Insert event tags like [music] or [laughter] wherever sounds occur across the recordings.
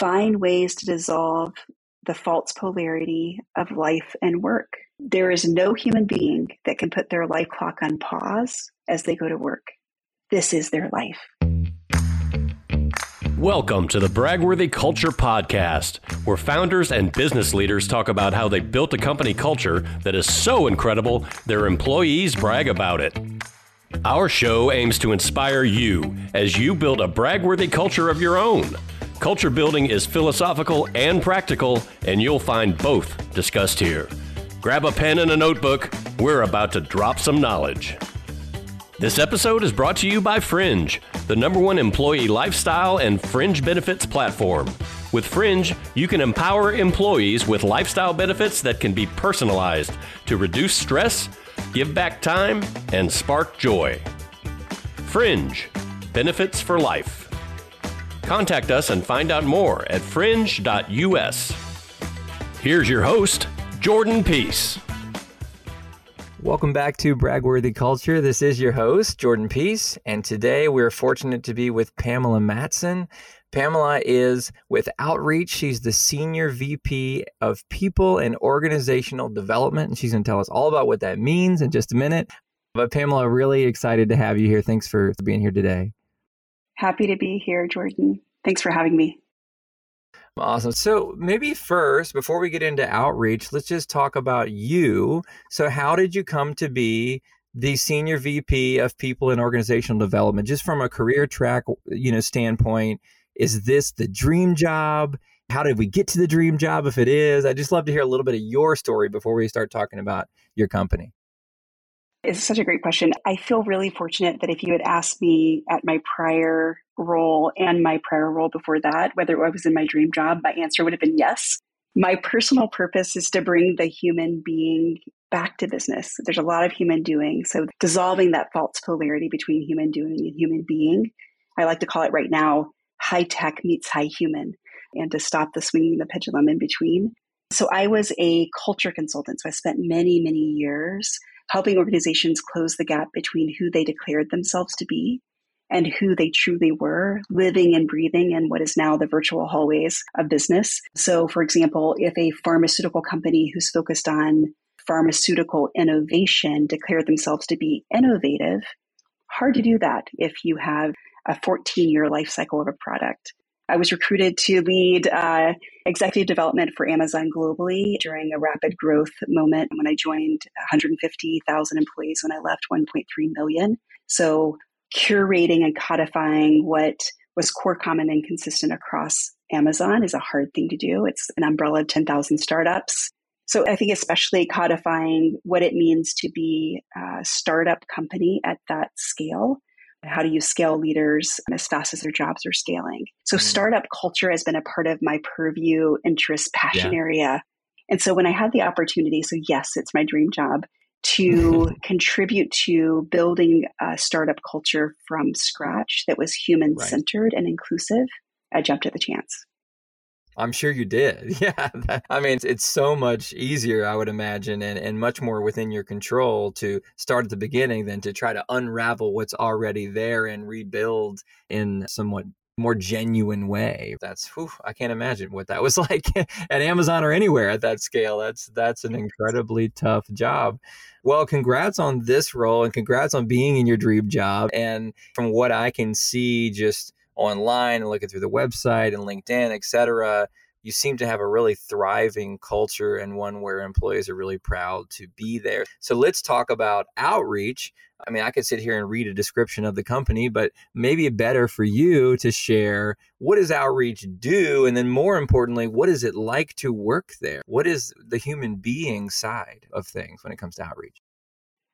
find ways to dissolve the false polarity of life and work. There is no human being that can put their life clock on pause as they go to work. This is their life. Welcome to the Bragworthy Culture Podcast, where founders and business leaders talk about how they built a company culture that is so incredible their employees brag about it. Our show aims to inspire you as you build a bragworthy culture of your own. Culture building is philosophical and practical, and you'll find both discussed here. Grab a pen and a notebook. We're about to drop some knowledge. This episode is brought to you by Fringe, the number one employee lifestyle and fringe benefits platform. With Fringe, you can empower employees with lifestyle benefits that can be personalized to reduce stress, give back time, and spark joy. Fringe, benefits for life. Contact us and find out more at fringe.us. Here's your host, Jordan Peace. Welcome back to Bragworthy Culture. This is your host, Jordan Peace, and today we're fortunate to be with Pamela Mattsson. Pamela is with Outreach. She's the Senior VP of People and Organizational Development, and she's going to tell us all about what that means in just a minute. But Pamela, really excited to have you here. Thanks for being here today. Happy to be here, Jordan. Thanks for having me. Awesome. So, maybe first, before we get into outreach, let's just talk about you. So, how did you come to be the senior VP of people and organizational development? Just from a career track, you know, standpoint, is this the dream job? How did we get to the dream job if it is? I'd just love to hear a little bit of your story before we start talking about your company. It's such a great question. I feel really fortunate that if you had asked me at my prior role and my prior role before that, whether I was in my dream job, my answer would have been yes. My personal purpose is to bring the human being back to business. There's a lot of human doing. So dissolving that false polarity between human doing and human being. I like to call it right now high tech meets high human and to stop the swinging the pendulum in between. So I was a culture consultant. So I spent many, many years helping organizations close the gap between who they declared themselves to be and who they truly were, living and breathing in what is now the virtual hallways of business. So, for example, if a pharmaceutical company who's focused on pharmaceutical innovation declared themselves to be innovative, hard to do that if you have a 14 year life cycle of a product. I was recruited to lead uh, executive development for Amazon globally during a rapid growth moment when I joined 150,000 employees when I left 1.3 million. So, curating and codifying what was core, common, and consistent across Amazon is a hard thing to do. It's an umbrella of 10,000 startups. So, I think especially codifying what it means to be a startup company at that scale how do you scale leaders as fast as their jobs are scaling? So, mm. startup culture has been a part of my purview, interest, passion yeah. area. And so, when I had the opportunity, so yes, it's my dream job to [laughs] contribute to building a startup culture from scratch that was human centered right. and inclusive, I jumped at the chance. I'm sure you did. [laughs] Yeah. I mean, it's, so much easier, I would imagine, and, and much more within your control to start at the beginning than to try to unravel what's already there and rebuild in somewhat more genuine way. That's whew, I can't imagine what that was [laughs] like at Amazon or anywhere at that scale. That's that's an incredibly tough job. Well, congrats on this role and congrats on being in your dream job. And from what I can see, just online and looking through the website and LinkedIn, et cetera, you seem to have a really thriving culture and one where employees are really proud to be there. So let's talk about outreach. I mean, I could sit here and read a description of the company, but maybe better for you to share what does outreach do? And then more importantly, what is it like to work there? What is the human being side of things when it comes to outreach?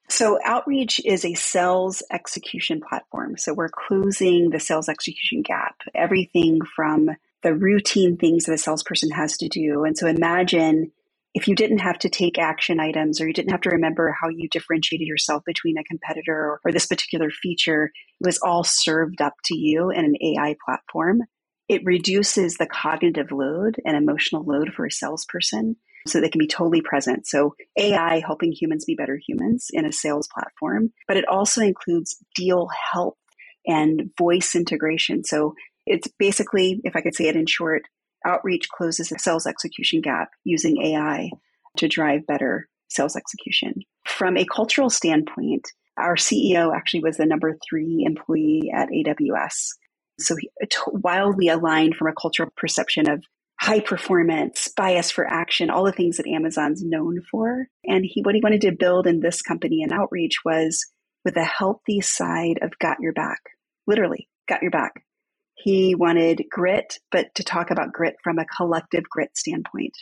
So, Outreach is a sales execution platform. So, we're closing the sales execution gap, everything from the routine things that a salesperson has to do. And so, imagine if you didn't have to take action items or you didn't have to remember how you differentiated yourself between a competitor or, this particular feature, it was all served up to you in an AI platform. It reduces the cognitive load and emotional load for a salesperson so they can be totally present. So AI helping humans be better humans in a sales platform, but it also includes deal help and voice integration. So it's basically, if I could say it in short, Outreach closes the sales execution gap using AI to drive better sales execution. From a cultural standpoint, our CEO actually was the number three employee at AWS. So he, wildly aligned from a cultural perception of high performance, bias for action, all the things that Amazon's known for. And he, what he wanted to build in this company and outreach was with a healthy side of got your back, literally got your back. He wanted grit, but to talk about grit from a collective grit standpoint,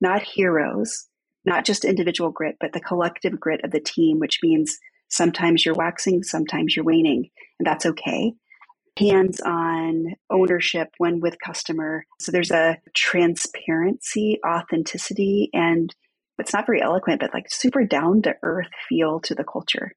not heroes, not just individual grit, but the collective grit of the team, which means sometimes you're waxing, sometimes you're waning, and that's okay. Hands on ownership when with customer. So there's a transparency, authenticity, and it's not very eloquent, but like super down to earth feel to the culture.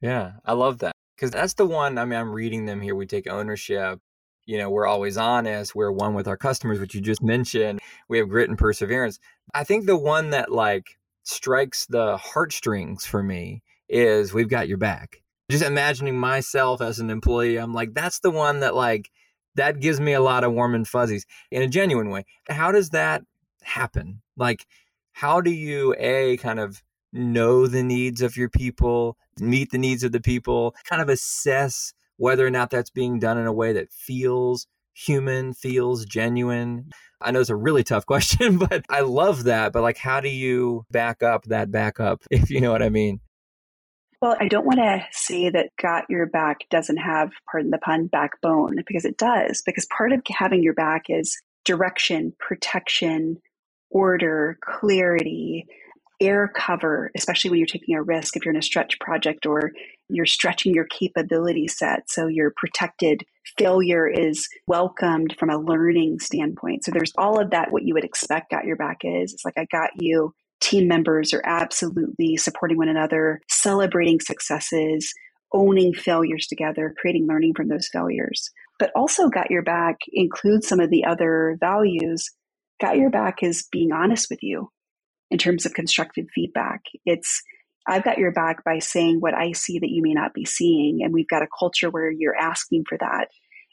Yeah, I love that because that's the one. I mean, I'm reading them here. We take ownership you know we're always honest we're one with our customers which you just mentioned we have grit and perseverance i think the one that like strikes the heartstrings for me is we've got your back just imagining myself as an employee i'm like that's the one that like that gives me a lot of warm and fuzzies in a genuine way how does that happen like how do you a kind of know the needs of your people meet the needs of the people kind of assess whether or not that's being done in a way that feels human, feels genuine. I know it's a really tough [laughs] question, but I love that. But like, how do you back up that backup, if you know what I mean? Well, I don't want to say that got your back doesn't have, pardon the pun, backbone, because it does. Because part of having your back is direction, protection, order, clarity, air cover, especially when you're taking a risk, if you're in a stretch project or you're stretching your capability set so you're protected. Failure is welcomed from a learning standpoint. So there's all of that, what you would expect got your back is. It's like, I got you. Team members are absolutely supporting one another, celebrating successes, owning failures together, creating learning from those failures. But also, got your back includes some of the other values. Got your back is being honest with you in terms of constructive feedback. It's I've got your back by saying what I see that you may not be seeing. And we've got a culture where you're asking for that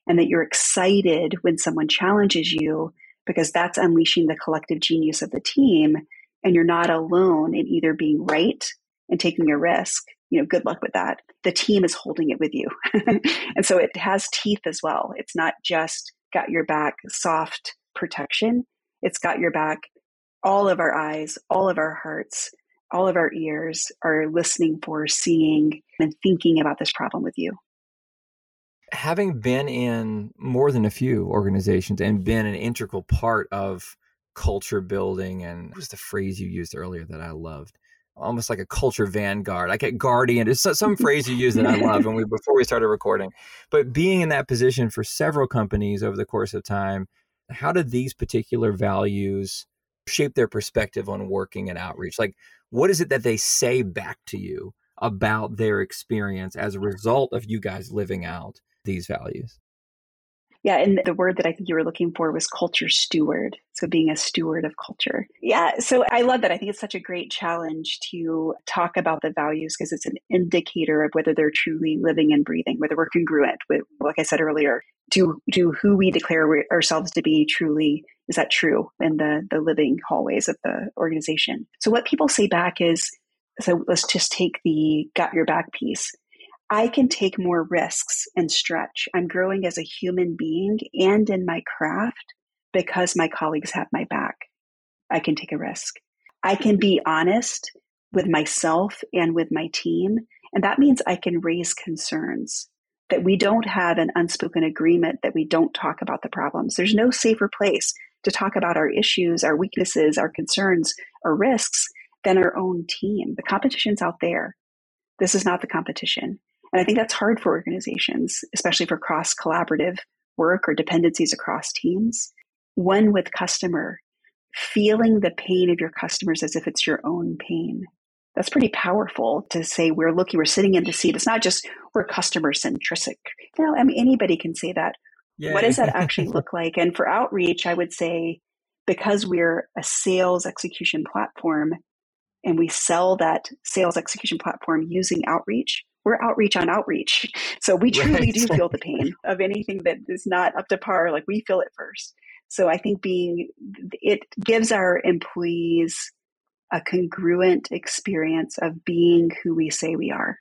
and that you're excited when someone challenges you because that's unleashing the collective genius of the team. And you're not alone in either being right and taking a risk. You know, good luck with that. The team is holding it with you. [laughs] and so it has teeth as well. It's not just got your back soft protection, it's got your back all of our eyes, all of our hearts, all of our ears are listening for, seeing, and thinking about this problem with you. Having been in more than a few organizations and been an integral part of culture building, and what was the phrase you used earlier that I loved? Almost like a culture vanguard. I get guardian. It's some [laughs] phrase you use that I love. And we before we started recording, but being in that position for several companies over the course of time, how did these particular values shape their perspective on working and outreach? Like, what is it that they say back to you about their experience as a result of you guys living out these values? Yeah, and the word that I think you were looking for was culture steward. So being a steward of culture. Yeah, so I love that. I think it's such a great challenge to talk about the values because it's an indicator of whether they're truly living and breathing, whether we're congruent with, like I said earlier, do do who we declare ourselves to be truly is that true in the the living hallways of the organization. So what people say back is so let's just take the got your back piece I can take more risks and stretch. I'm growing as a human being and in my craft because my colleagues have my back. I can take a risk. I can be honest with myself and with my team. And that means I can raise concerns that we don't have an unspoken agreement that we don't talk about the problems. There's no safer place to talk about our issues, our weaknesses, our concerns, our risks than our own team. The competition's out there. This is not the competition. And I think that's hard for organizations, especially for cross collaborative work or dependencies across teams. One with customer, feeling the pain of your customers as if it's your own pain. That's pretty powerful to say we're looking, we're sitting in the seat. It's not just we're customer centric. You know, I mean, anybody can say that. Yay. What does that actually look [laughs] like? And for outreach, I would say because we're a sales execution platform and we sell that sales execution platform using outreach, we're outreach on outreach. So we truly right. do [laughs] feel the pain of anything that is not up to par. Like we feel it first. So I think being, it gives our employees a congruent experience of being who we say we are.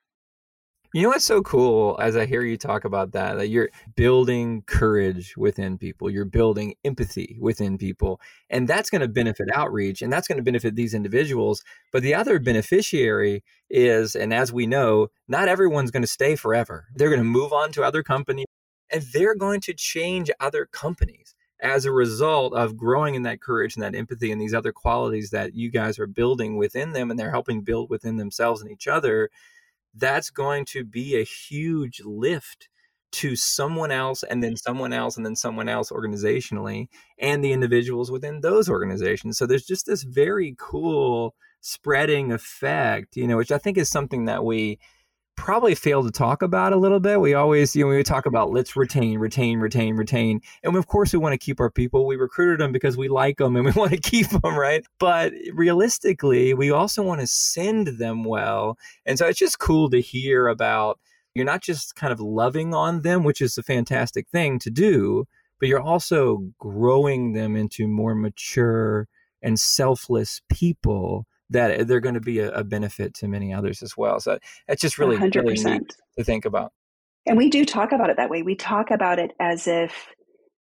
You know what's so cool as I hear you talk about that, that you're building courage within people, you're building empathy within people, and that's going to benefit outreach and that's going to benefit these individuals. But the other beneficiary is, and as we know, not everyone's going to stay forever. They're going to move on to other companies and they're going to change other companies as a result of growing in that courage and that empathy and these other qualities that you guys are building within them and they're helping build within themselves and each other that's going to be a huge lift to someone else and then someone else and then someone else organizationally and the individuals within those organizations. So there's just this very cool spreading effect, you know, which I think is something that we probably fail to talk about a little bit. We always, you know, we talk about let's retain, retain, retain, retain. And of course, we want to keep our people. We recruited them because we like them and we [laughs] want to keep them, right? But realistically, we also want to send them well. And so it's just cool to hear about you're not just kind of loving on them, which is a fantastic thing to do, but you're also growing them into more mature and selfless people that they're going to be a, a, benefit to many others as well. So it's just really, 100%. really neat to think about. And we do talk about it that way. We talk about it as if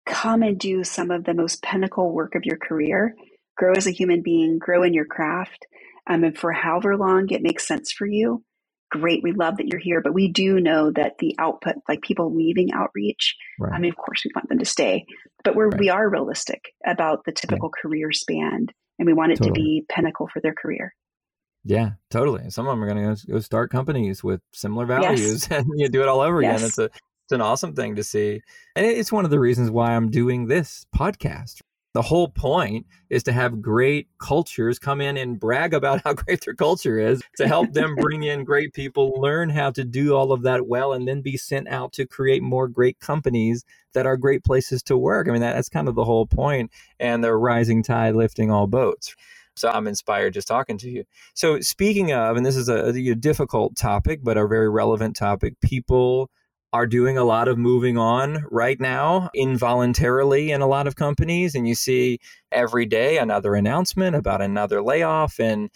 come and do some of the most pinnacle work of your career, grow as a human being, grow in your craft. Um, and for however long it makes sense for you, great. We love that you're here. But we do know that the output, like people leaving outreach, right. I mean, of course, we want them to stay, but we're, right. we are realistic about the typical right. career span and we want it totally. to be pinnacle for their career. Yeah, totally. Some of them are going to go start companies with similar values yes. [laughs] and you do it all over yes. again. It's a it's an awesome thing to see. And it's one of the reasons why I'm doing this podcast. The whole point is to have great cultures come in and brag about how [laughs] great their culture is, to help them [laughs] bring in great people, learn how to do all of that well, and then be sent out to create more great companies that are great places to work. I mean, that, that's kind of the whole point, and the rising tide lifting all boats. So I'm inspired just talking to you. So speaking of, and this is a, a difficult topic, but a very relevant topic, people are doing a lot of moving on right now involuntarily in a lot of companies. And you see every day another announcement about another layoff. And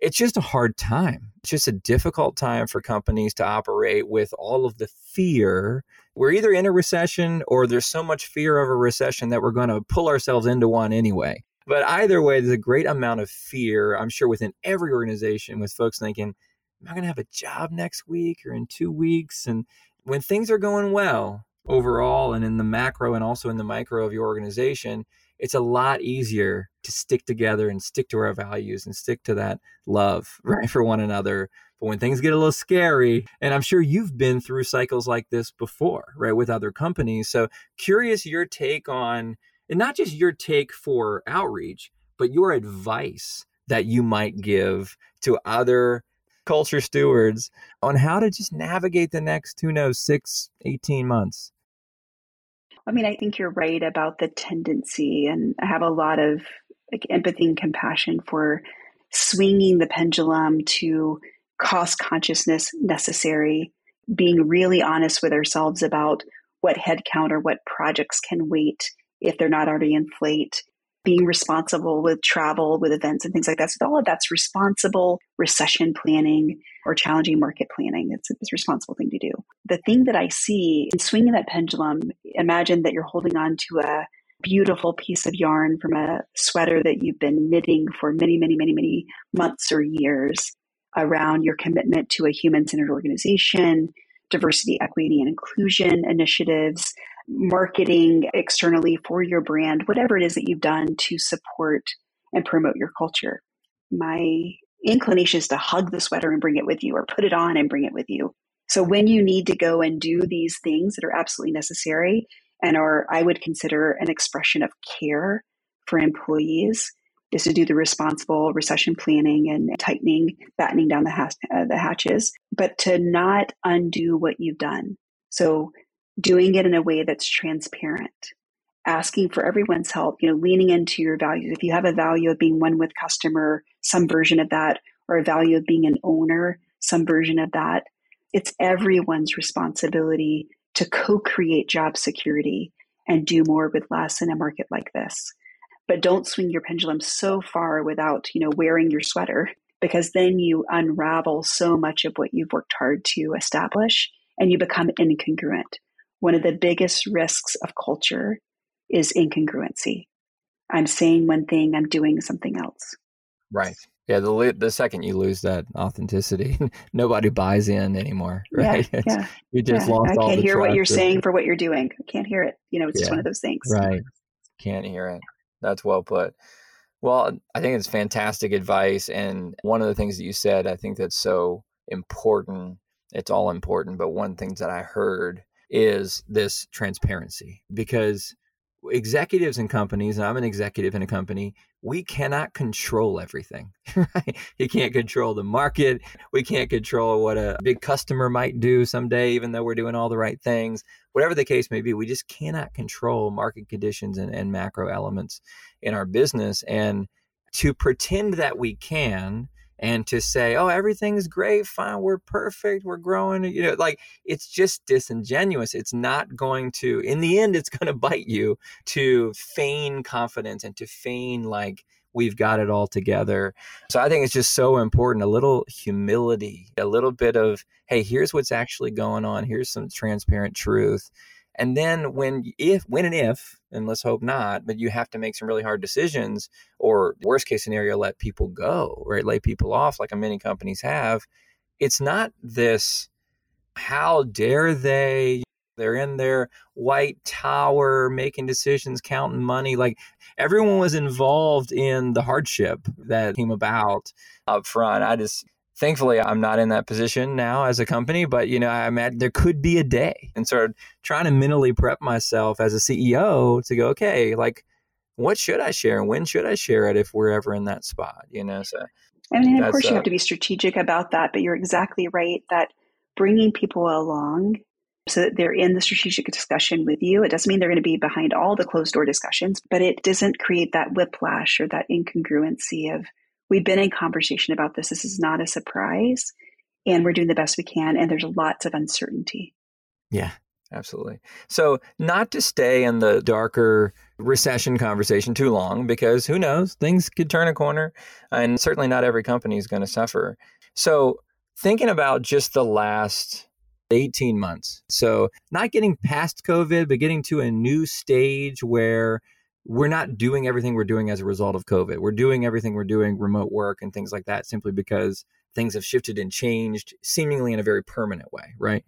it's just a hard time. It's just a difficult time for companies to operate with all of the fear. We're either in a recession or there's so much fear of a recession that we're going to pull ourselves into one anyway. But either way, there's a great amount of fear, I'm sure, within every organization with folks thinking, Am I going to have a job next week or in two weeks? And when things are going well overall and in the macro and also in the micro of your organization, it's a lot easier to stick together and stick to our values and stick to that love, [laughs] right, for one another. But when things get a little scary, and I'm sure you've been through cycles like this before, right, with other companies. So, curious your take on, and not just your take for outreach, but your advice that you might give to other culture stewards on how to just navigate the next, who knows, six, 18 months? I mean, I think you're right about the tendency, and I have a lot of like empathy and compassion for swinging the pendulum to cost consciousness necessary, being really honest with ourselves about what headcount or what projects can wait if they're not already inflate, being responsible with travel, with events and things like that. So all of that's responsible recession planning or challenging market planning. It's a, it's a responsible thing to do. The thing that I see in swinging that pendulum, imagine that you're holding on to a beautiful piece of yarn from a sweater that you've been knitting for many, many, many, many months or years around your commitment to a human centered organization, diversity, equity, and inclusion initiatives, marketing externally for your brand, whatever it is that you've done to support and promote your culture. My inclination is to hug the sweater and bring it with you or put it on and bring it with you. So when you need to go and do these things that are absolutely necessary and are, I would consider an expression of care for employees, is to do the responsible recession planning and tightening, battening down the, uh, the hatches, but to not undo what you've done. So doing it in a way that's transparent, asking for everyone's help, you know, leaning into your values. If you have a value of being one with customer, some version of that, or a value of being an owner, some version of that, it's everyone's responsibility to co create job security and do more with less in a market like this. But don't swing your pendulum so far without, you know, wearing your sweater because then you unravel so much of what you've worked hard to establish and you become incongruent. One of the biggest risks of culture is incongruency. I'm saying one thing, I'm doing something else. Right. Yeah. The the second you lose that authenticity, [laughs] nobody buys in anymore. [laughs] Right. Yeah. yeah you just yeah. lost. I can't hear what you're saying for what you're doing. I can't hear it. You know, it's yeah. just one of those things. Right. Can't hear it. That's well put. Well, I think it's fantastic advice. And one of the things that you said, I think that's so important. It's all important. But one thing that I heard is this transparency because executives and companies, and I'm an executive in a company, we cannot control everything, [laughs] right? You can't control the market. We can't control what a big customer might do someday, even though we're doing all the right things. Whatever the case may be, we just cannot control market conditions and, and macro elements in our business. And to pretend that we can and to say, oh, everything's great, fine, we're perfect, we're growing, you know, like it's just disingenuous. It's not going to, in the end, it's going to bite you to feign confidence and to feign like we've got it all together. So I think it's just so important a little humility, a little bit of, hey, here's what's actually going on, here's some transparent truth. And then when if when and if, and let's hope not, but you have to make some really hard decisions, or worst case scenario, let people go, right? Lay people off like many companies have. It's not this, how dare they? They're in their white tower making decisions, counting money. Like everyone was involved in the hardship that came about up front. I just thankfully i'm not in that position now as a company but you know i imagine there could be a day and sort of trying to mentally prep myself as a ceo to go okay like what should i share and when should i share it if we're ever in that spot you know so I mean, of course, you have to be strategic about that, but you're exactly right that bringing people along so that they're in the strategic discussion with you. It doesn't mean they're going to be behind all the closed door discussions, but it doesn't create that whiplash or that incongruency of we've been in conversation about this. This is not a surprise, and we're doing the best we can. And there's lots of uncertainty. Yeah, absolutely. So, not to stay in the darker recession conversation too long, because who knows, things could turn a corner, and certainly not every company is going to suffer. So, thinking about just the last 18 months. So, not getting past COVID, but getting to a new stage where we're not doing everything we're doing as a result of COVID. We're doing everything we're doing remote work and things like that simply because things have shifted and changed seemingly in a very permanent way, right?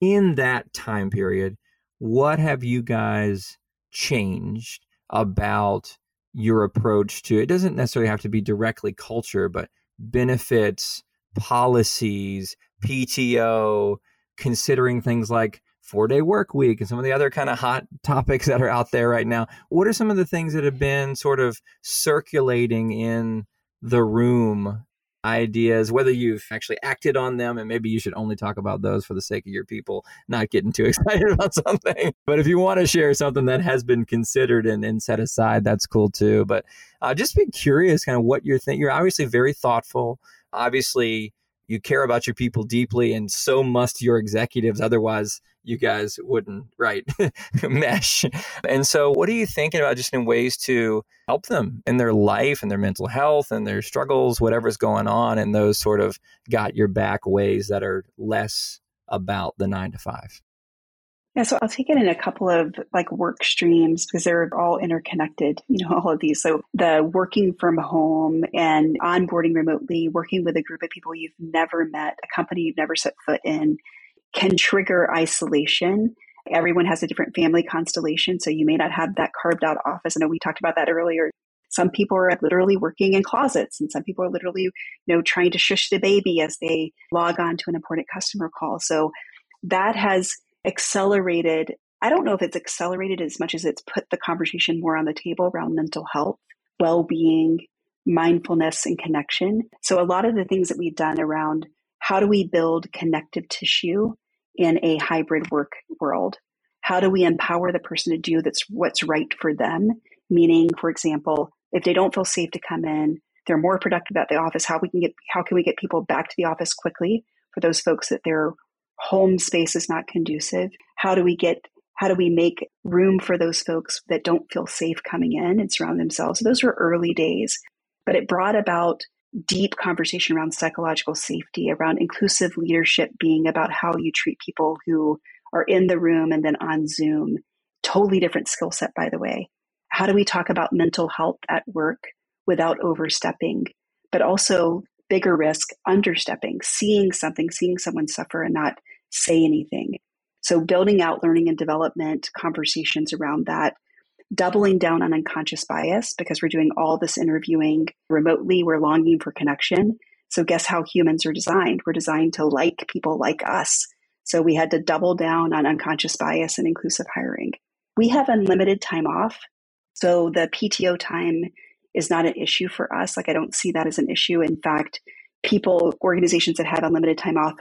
In that time period, what have you guys changed about your approach to it doesn't necessarily have to be directly culture, but benefits, policies, PTO, considering things like four day work week and some of the other kind of hot topics that are out there right now. What are some of the things that have been sort of circulating in the room? Ideas, whether you've actually acted on them, and maybe you should only talk about those for the sake of your people, not getting too [laughs] excited about something. But if you want to share something that has been considered and, and set aside, that's cool too. But uh, just be curious, kind of what you're thinking. You're obviously very thoughtful. Obviously, you care about your people deeply, and so must your executives. Otherwise, you guys wouldn't right [laughs] mesh and so what are you thinking about just in ways to help them in their life and their mental health and their struggles whatever's going on and those sort of got your back ways that are less about the nine to five yeah, so I'll take it in a couple of like work streams because they're all interconnected, [laughs] you know, all of these. So the working from home and onboarding remotely, working with a group of people you've never met, a company you've never set foot in, can trigger isolation. Everyone has a different family constellation, so you may not have that carved out office. I know we talked about that earlier. Some people are literally working in closets, and some people are literally, you know, trying to shush the baby as they log on to an important customer call. So that has accelerated. I don't know if it's accelerated as much as it's put the conversation more on the table around mental health, well being, mindfulness, and connection. So a lot of the things that we've done around how do we build connective tissue in a hybrid work world? How do we empower the person to do that's what's right for them? Meaning, for example, if they don't feel safe to come in, they're more productive at the office. How we can get how can we get people back to the office quickly for those folks that their home space is not conducive? How do we get How do we make room for those folks that don't feel safe coming in and surround themselves? So those were early days, but it brought about deep conversation around psychological safety, around inclusive leadership being about how you treat people who are in the room and then on Zoom. Totally different skill set, by the way. How do we talk about mental health at work without overstepping, but also bigger risk, understepping, seeing something, seeing someone suffer and not say anything. So, building out learning and development conversations around that, doubling down on unconscious bias because we're doing all this interviewing remotely, we're longing for connection. So, guess how humans are designed? We're designed to like people like us. So, we had to double down on unconscious bias and inclusive hiring. We have unlimited time off. So, the PTO time is not an issue for us. Like, I don't see that as an issue. In fact, people, organizations that have unlimited time off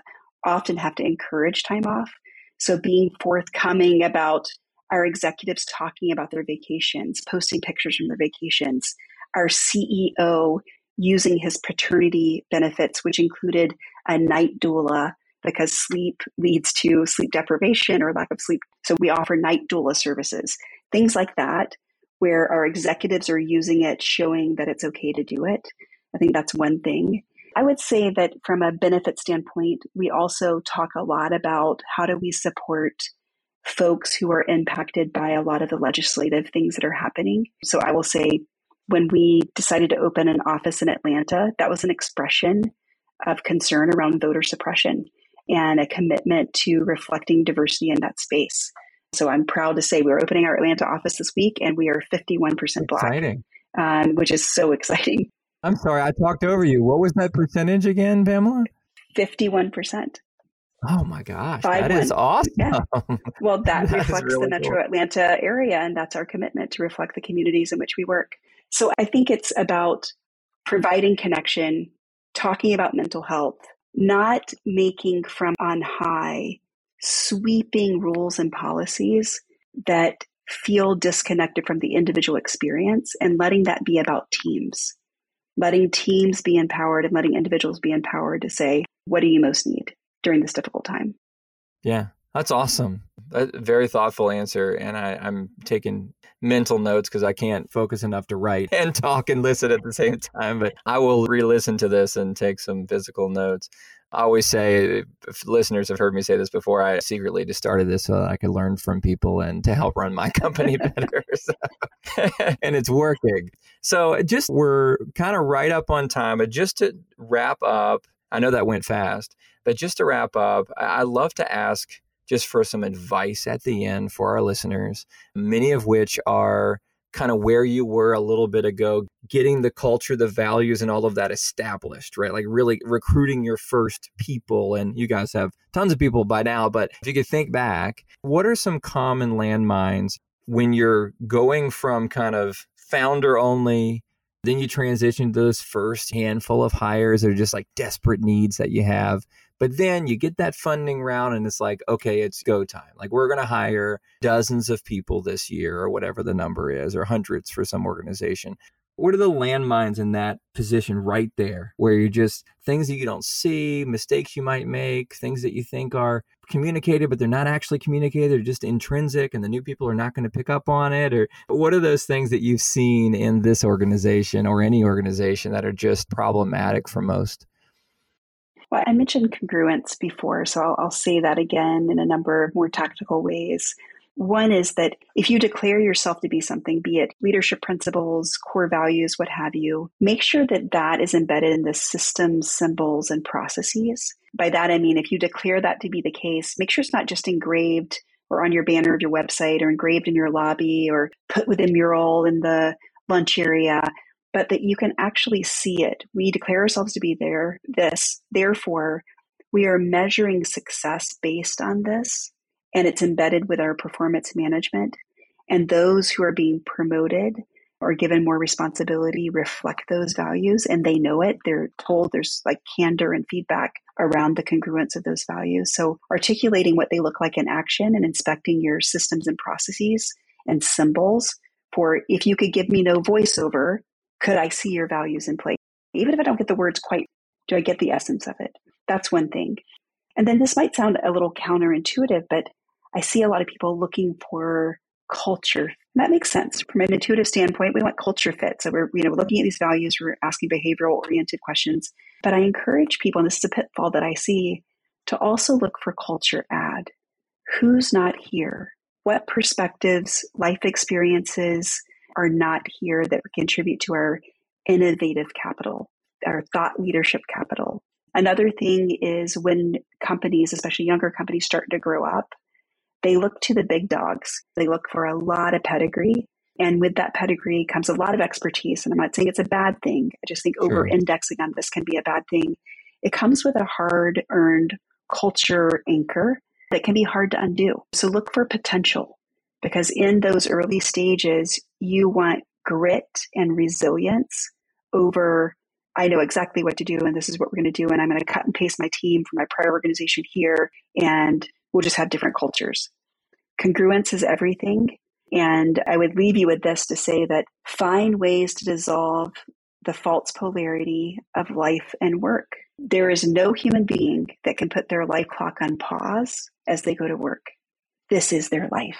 often have to encourage time off. So, being forthcoming about our executives talking about their vacations, posting pictures from their vacations, our CEO using his paternity benefits, which included a night doula because sleep leads to sleep deprivation or lack of sleep. So we offer night doula services, things like that where our executives are using it, showing that it's okay to do it. I think that's one thing. I would say that from a benefit standpoint, we also talk a lot about how do we support folks who are impacted by a lot of the legislative things that are happening. So I will say, when we decided to open an office in Atlanta, that was an expression of concern around voter suppression and a commitment to reflecting diversity in that space. So I'm proud to say we're opening our Atlanta office this week and we are 51% black. Exciting. Um, which is so exciting. I'm sorry, I talked over you. What was that percentage again, Pamela? 51%. Oh my gosh, Five that one. is awesome. Yeah. [laughs] Well, that, that reflects really the Metro cool. Atlanta area, and that's our commitment to reflect the communities in which we work. So I think it's about providing connection, talking about mental health, not making from on high sweeping rules and policies that feel disconnected from the individual experience and letting that be about teams. Letting teams be empowered and letting individuals be empowered to say, what do you most need during this difficult time? Yeah, that's awesome. A very thoughtful answer. And I, I'm taking mental notes because I can't focus enough to write [laughs] and talk and listen at the same time. But I will re listen to this and take some physical notes. I always say, if listeners have heard me say this before, I secretly just started this so that I could learn from people and to help run my [laughs] company [laughs] better. So, and it's working. So just we're kind of right up on time. But just to wrap up, I know that went fast, but just to wrap up, I love to ask just for some advice at the end for our listeners, many of which are kind of where you were a little bit ago, getting the culture, the values, and all of that established, right? Like really recruiting your first people. And you guys have tons of people by now, but if you could think back, what are some common landmines when you're going from kind of founder only? Then you transition to those first handful of hires that are just like desperate needs that you have. But then you get that funding round and it's like, okay, it's go time. Like we're going to hire dozens of people this year or whatever the number is, or hundreds for some organization. What are the landmines in that position right there where you're just things that you don't see, mistakes you might make, things that you think are communicated, but they're not actually communicated, they're just intrinsic and the new people are not going to pick up on it? Or what are those things that you've seen in this organization or any organization that are just problematic for most? Well, I mentioned congruence before, so I'll, I'll say that again in a number of more tactical ways. One is that if you declare yourself to be something, be it leadership principles, core values, what have you, make sure that that is embedded in the systems, symbols, and processes. By that, I mean, if you declare that to be the case, make sure it's not just engraved or on your banner of your website or engraved in your lobby or put with a mural in the lunch area but that you can actually see it. We declare ourselves to be there, this, therefore, we are measuring success based on this, and it's embedded with our performance management. And those who are being promoted or given more responsibility reflect those values and they know it. They're told there's like candor and feedback around the congruence of those values. So, articulating what they look like in action and inspecting your systems and processes and symbols for if you could give me no voiceover, could I see your values in play? Even if I don't get the words quite, do I get the essence of it? That's one thing. And then this might sound a little counterintuitive, but I see a lot of people looking for culture. That makes sense from an intuitive standpoint. We want culture fit. So we're, you know, looking at these values, we're asking behavioral oriented questions. But I encourage people, and this is a pitfall that I see, to also look for culture add. Who's not here? What perspectives, life experiences are not here that contribute to our innovative capital, our thought leadership capital? Another thing is when companies, especially younger companies, start to grow up, they look to the big dogs. They look for a lot of pedigree. And with that pedigree comes a lot of expertise. And I'm not saying it's a bad thing. I just think sure. over indexing on this can be a bad thing. It comes with a hard earned culture anchor that can be hard to undo. So look for potential because in those early stages, you want grit and resilience over I know exactly what to do and this is what we're going to do and I'm going to cut and paste my team from my prior organization here and we'll just have different cultures. Congruence is everything. And I would leave you with this to say that find ways to dissolve the false polarity of life and work. There is no human being that can put their life clock on pause as they go to work. This is their life.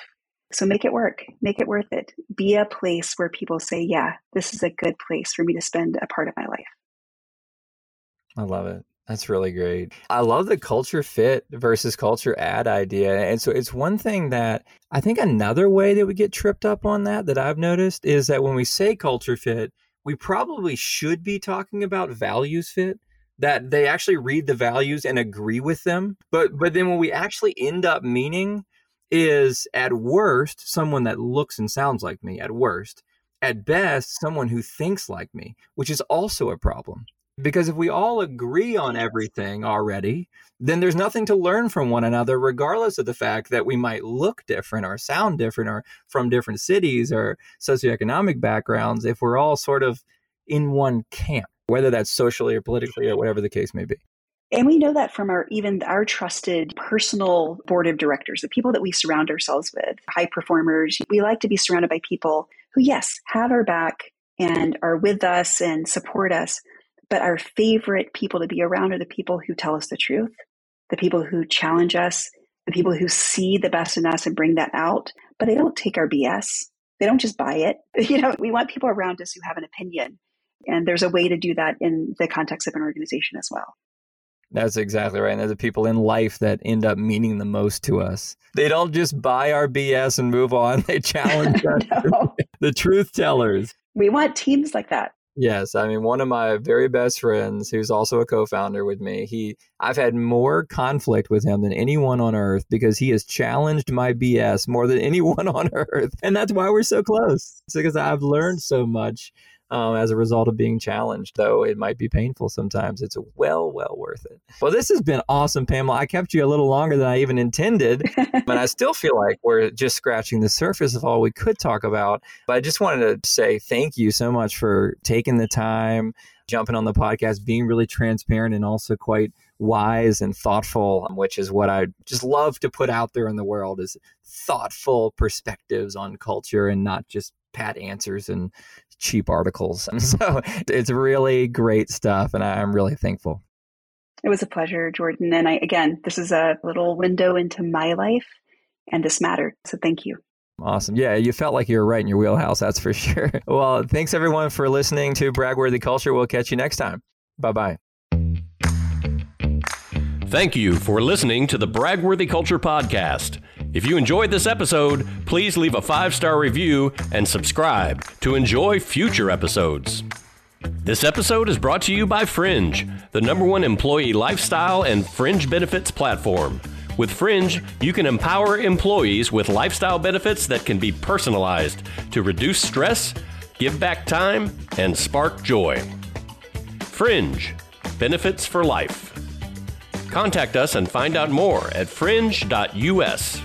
So make it work, make it worth it. Be a place where people say, yeah, this is a good place for me to spend a part of my life. I love it. That's really great. I love the culture fit versus culture add idea. And so it's one thing that I think another way that we get tripped up on that that I've noticed is that when we say culture fit, we probably should be talking about values fit that they actually read the values and agree with them. But but then when we actually end up meaning is at worst someone that looks and sounds like me at worst. At best someone who thinks like me, which is also a problem. Because if we all agree on everything already, then there's nothing to learn from one another, regardless of the fact that we might look different or sound different or from different cities or socioeconomic backgrounds if we're all sort of in one camp, whether that's socially or politically or whatever the case may be. And we know that from our even our trusted personal board of directors, the people that we surround ourselves with, high performers. We like to be surrounded by people who, yes, have our back and are with us and support us, but our favorite people to be around are the people who tell us the truth, the people who challenge us, the people who see the best in us and bring that out, but they don't take our BS. They don't just buy it. [laughs] You know, we want people around us who have an opinion. And there's a way to do that in the context of an organization as well. That's exactly right. And there's the people in life that end up meaning the most to us. They don't just buy our BS and move on. [laughs] They challenge [laughs] us. the truth tellers. We want teams like that. Yes, I mean one of my very best friends who's also a co-founder with me. He I've had more conflict with him than anyone on earth because he has challenged my BS more than [laughs] anyone on earth. And that's why we're so close. It's because I've learned so much um, as a result of being challenged, though it might be painful sometimes. It's well, well worth it. Well, this has been awesome, Pamela. I kept you a little longer than I even intended, [laughs] but I still feel like we're just scratching the surface of all we could talk about. But I just wanted to say thank you so much for taking the time, jumping on the podcast, being really transparent and also quite wise and thoughtful, which is what I just love to put out there in the world is thoughtful perspectives on culture and not just pat answers and cheap articles. And [laughs] mm-hmm. so it's really great stuff. And I'm really thankful. It was a pleasure, Jordan. And I, again, this is a little window into my life and this mattered. So thank you. Awesome. Yeah, you felt like you were right in your wheelhouse. That's for [laughs] sure. Well, thanks everyone for listening to Bragworthy Culture. We'll catch you next time. Bye bye. Thank you for listening to the Bragworthy Culture Podcast. If you enjoyed this episode, please leave a five star review and subscribe to enjoy future episodes. This episode is brought to you by Fringe, the number one employee lifestyle and fringe benefits platform. With Fringe, you can empower employees with lifestyle benefits that can be personalized to reduce stress, give back time, and spark joy. Fringe Benefits for Life. Contact us and find out more at fringe.us.